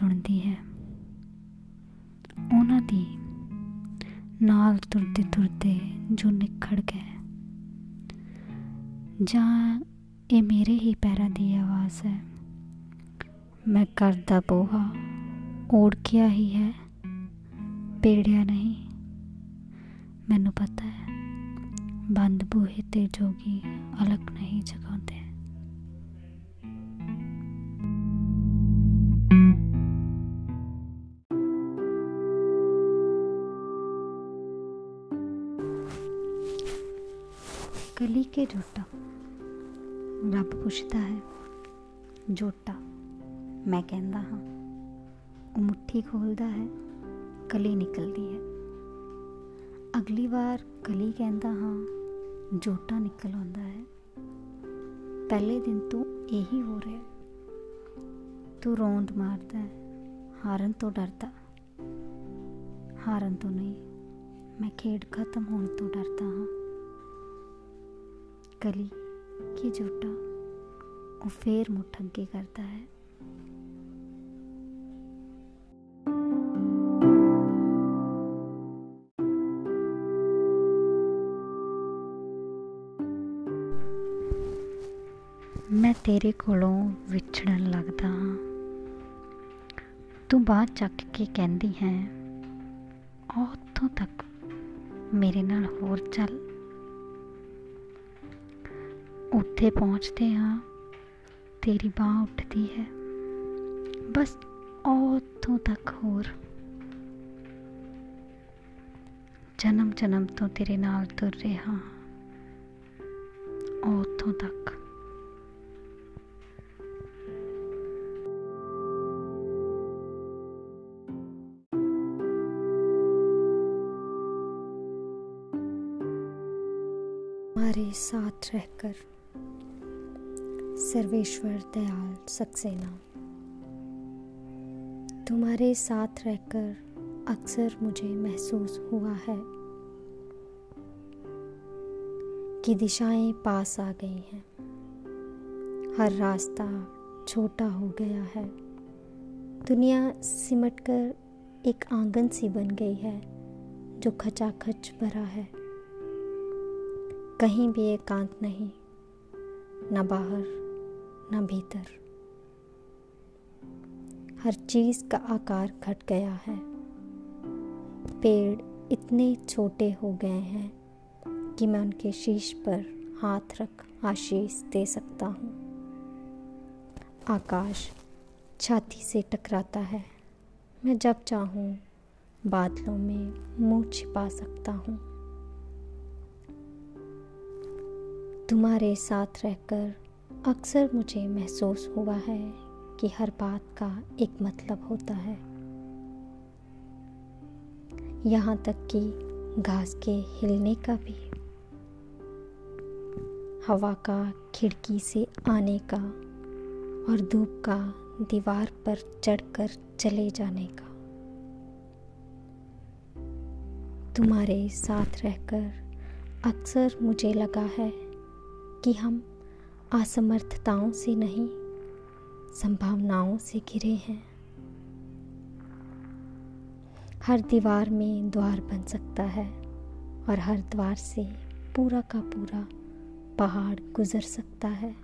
ਸੁਣਦੀ ਹੈ। ਉਹਨਾਂ ਦੀ ਨਾਲ ਤੁਰਦੇ ਤੁਰਦੇ ਜੋ ਨਿਖੜ ਗਏ। ਜਾਂ ਇਹ ਮੇਰੇ ਹੀ ਪੈਰਾਂ ਦੀ ਆਵਾਜ਼ ਹੈ। ਮੈਂ ਘਰ ਦਾ ਬੋਹਾ ਓੜਕਿਆ ਹੀ ਹੈ। ਪੇੜਿਆ ਨਹੀਂ। ਮੈਨੂੰ ਪਤਾ ਹੈ, ਬੰਦ ਬੂਹੇ ਤੇ ਜੋਗੀ ਅਲਕ ਨਹੀਂ ਜਗਾਉਂਦੇ। ਕਲੀ ਕੇ ਜੋਟਾ ਰੱਬ ਪੁੱਛਦਾ ਹੈ ਜੋਟਾ ਮੈਂ ਕਹਿੰਦਾ ਹਾਂ ਉਹ ਮੁੱਠੀ ਖੋਲਦਾ ਹੈ ਕਲੀ ਨਿਕਲਦੀ ਹੈ ਅਗਲੀ ਵਾਰ ਕਲੀ ਕਹਿੰਦਾ ਹਾਂ ਜੋਟਾ ਨਿਕਲ ਆਉਂਦਾ ਹੈ ਪਹਿਲੇ ਦਿਨ ਤੋਂ ਇਹੀ ਹੋ ਰਿਹਾ ਤੂੰ ਰੋਂਦ ਮਾਰਦਾ ਹੈ ਹਾਰਨ ਤੋਂ ਡਰਦਾ ਹਾਰਨ ਤੋਂ ਨਹੀਂ ਮੈਂ ਖੇਡ ਖਤਮ ਹੋਣ ਤੋਂ ਡਰਦਾ ਹਾਂ ਕਲੀ ਕੀ ਜੋਟਾ ਉਹ ਫੇਰ ਮੁੱਠ ਅੱਗੇ ਕਰਦਾ ਹੈ ਮੈਂ ਤੇਰੇ ਕੋਲੋਂ ਵਿਛੜਨ ਲੱਗਦਾ ਹਾਂ ਤੂੰ ਬਾਹ ਚੱਕ ਕੇ ਕਹਿੰਦੀ ਹੈ ਉੱਥੋਂ ਤੱਕ ਮੇਰੇ ਨਾਲ ਹੋਰ ਚੱਲ ਉੱਥੇ ਪਹੁੰਚਦੇ ਹਾਂ ਤੇਰੀ ਬਾਹ ਉੱਠਦੀ ਹੈ ਬਸ ਉੱਥੋਂ ਤੱਕ ਹੋਰ ਜਨਮ ਜਨਮ ਤੋਂ ਤੇਰੇ ਨਾਲ ਤੁਰ ਰਿਹਾ ਉੱਥੋਂ ਤੱਕ हमारे साथ रहकर सर्वेश्वर दयाल सक्सेना। तुम्हारे साथ रहकर अक्सर मुझे महसूस हुआ है कि दिशाएँ पास आ गई हैं। हर रास्ता छोटा हो गया है। दुनिया सिमटकर एक आँगन सी बन गई है जो खचाखच भरा है। कहीं भी एकांत नहीं, न बाहर न भीतर। हर चीज़ का आकार घट गया है। पेड़ इतने छोटे हो गए हैं कि मैं उनके शीश पर हाथ रख आशीष दे सकता हूँ। आकाश छाती से टकराता है। मैं जब चाहूँ, बादलों में मुँह छिपा सकता हूँ। तुम्हारे साथ रहकर अक्सर मुझे महसूस हुआ है कि हर बात का एक मतलब होता है। यहाँ तक कि घास के हिलने का भी। हवा का खिड़की से आने का और धूप का दीवार पर चढ़कर चले जाने का। तुम्हारे साथ रहकर अक्सर मुझे लगा है कि हम असमर्थताओं से नहीं, संभावनाओं से घिरे हैं। हर दीवार में द्वार बन सकता है और हर द्वार से पूरा का पूरा पहाड़ गुजर सकता है।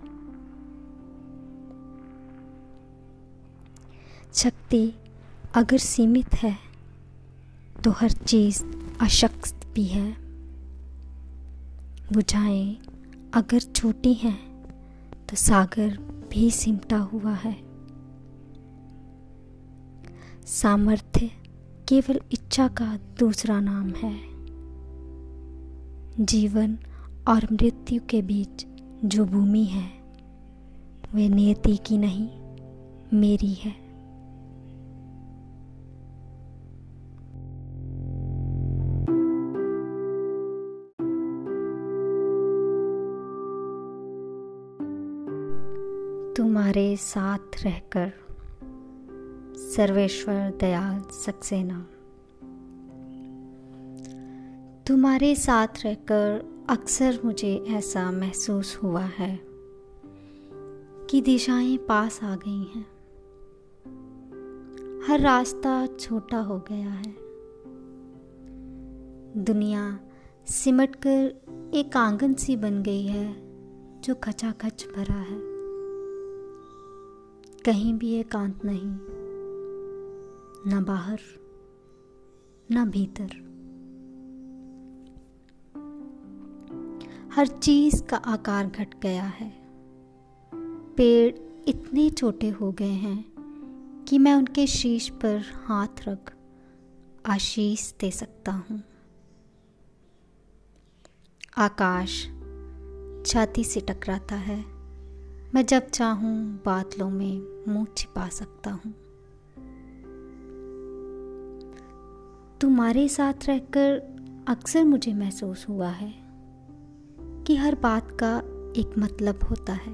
शक्ति अगर सीमित है तो हर चीज़ अशक्त भी है। बुझाएँ अगर छोटी हैं तो सागर भी सिमटा हुआ है। सामर्थ्य केवल इच्छा का दूसरा नाम है। जीवन और मृत्यु के बीच जो भूमि है वे नियति की नहीं, मेरी है। तुम्हारे साथ रहकर सर्वेश्वर दयाल सक्सेना। तुम्हारे साथ रहकर अक्सर मुझे ऐसा महसूस हुआ है कि दिशाएँ पास आ गई हैं। हर रास्ता छोटा हो गया है। दुनिया सिमट कर एक आँगन सी बन गई है जो खचाखच भरा है। कहीं भी एकांत नहीं, न बाहर, न भीतर। हर चीज़ का आकार घट गया है। पेड़ इतने छोटे हो गए हैं कि मैं उनके शीश पर हाथ रख आशीष दे सकता हूँ। आकाश छाती से टकराता है। मैं जब चाहूँ बादलों में मुँह छिपा सकता हूँ। तुम्हारे साथ रहकर अक्सर मुझे महसूस हुआ है कि हर बात का एक मतलब होता है।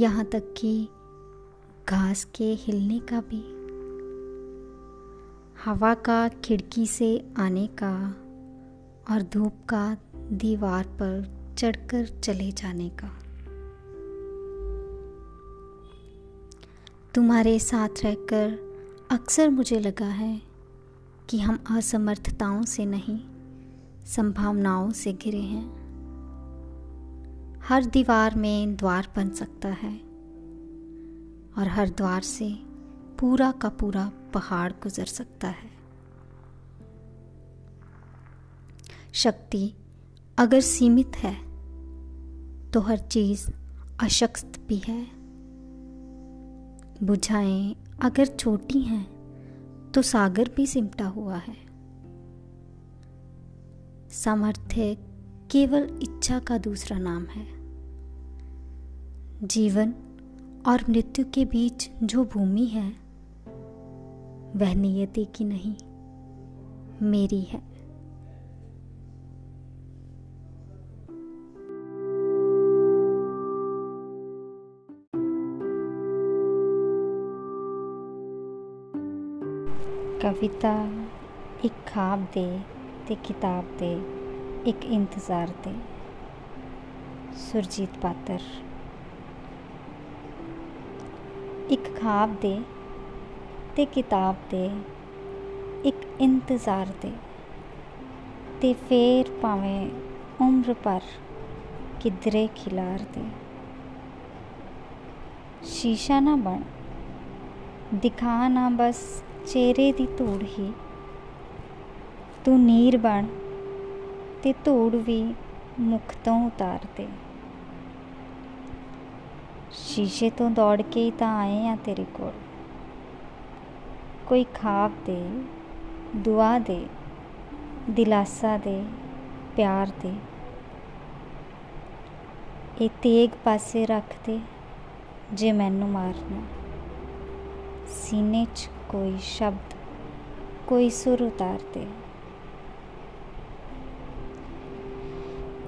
यहाँ तक कि घास के हिलने का भी। हवा का खिड़की से आने का और धूप का दीवार पर चढ़कर चले जाने का। तुम्हारे साथ रहकर अक्सर मुझे लगा है कि हम असमर्थताओं से नहीं, संभावनाओं से घिरे हैं। हर दीवार में द्वार बन सकता है और हर द्वार से पूरा का पूरा पहाड़ गुजर सकता है। शक्ति अगर सीमित है तो हर चीज़ अशक्त भी है। बुझाएँ अगर छोटी हैं तो सागर भी सिमटा हुआ है। सामर्थ्य केवल इच्छा का दूसरा नाम है। जीवन और मृत्यु के बीच जो भूमि है, वह नियति की नहीं, मेरी है। ਕਵਿਤਾ, ਇੱਕ ਖ਼ਾਬ 'ਤੇ ਅਤੇ ਕਿਤਾਬ 'ਤੇ ਇੱਕ ਇੰਤਜ਼ਾਰ 'ਤੇ ਸੁਰਜੀਤ ਪਾਤਰ। ਇੱਕ ਖ਼ਾਬ 'ਤੇ ਅਤੇ ਕਿਤਾਬ 'ਤੇ ਇੱਕ ਇੰਤਜ਼ਾਰ 'ਤੇ ਤੇ ਫੇਰ ਭਾਵੇਂ ਉਮਰ ਭਰ ਕਿਧਰੇ ਖਿਲਾਰ ਦੇ। ਸ਼ੀਸ਼ਾ ਨਾ ਬਣ, ਦਿਖਾ ਨਾ ਬਸ ਚਿਹਰੇ ਦੀ ਧੂੜ ਹੀ। ਤੂੰ ਨੀਰ ਬਣ ਤੇ ਧੂੜ ਵੀ ਮੁਖ ਤੋਂ ਉਤਾਰ ਦੇ। ਸ਼ੀਸ਼ੇ ਤੋਂ ਦੌੜ ਕੇ ਹੀ ਤਾਂ ਆਏ ਆ ਤੇਰੇ ਕੋਲ। ਕੋਈ ਖਾਬ ਦੇ, ਦੁਆ ਦੇ, ਦਿਲਾਸਾ ਦੇ, ਪਿਆਰ ਦੇ। ਇਹ ਤੇਗ ਪਾਸੇ ਰੱਖ ਦੇ ਜੇ ਮੈਨੂੰ ਮਾਰਨਾ। ਸੀਨੇ 'ਚ ਕੋਈ ਸ਼ਬਦ, ਕੋਈ ਸੁਰ ਉਤਾਰ ਦੇ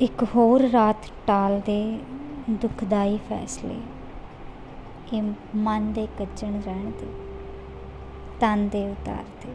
ਇੱਕ ਹੋਰ ਰਾਤ ਟਾਲ ਦੇ ਦੁਖਦਾਈ ਫੈਸਲੇ। ਇਹ ਮਨ ਦੇ ਕੱਚਣ ਰਹਿਣ ਦੇ, ਤਨ ਦੇ ਉਤਾਰ ਦੇ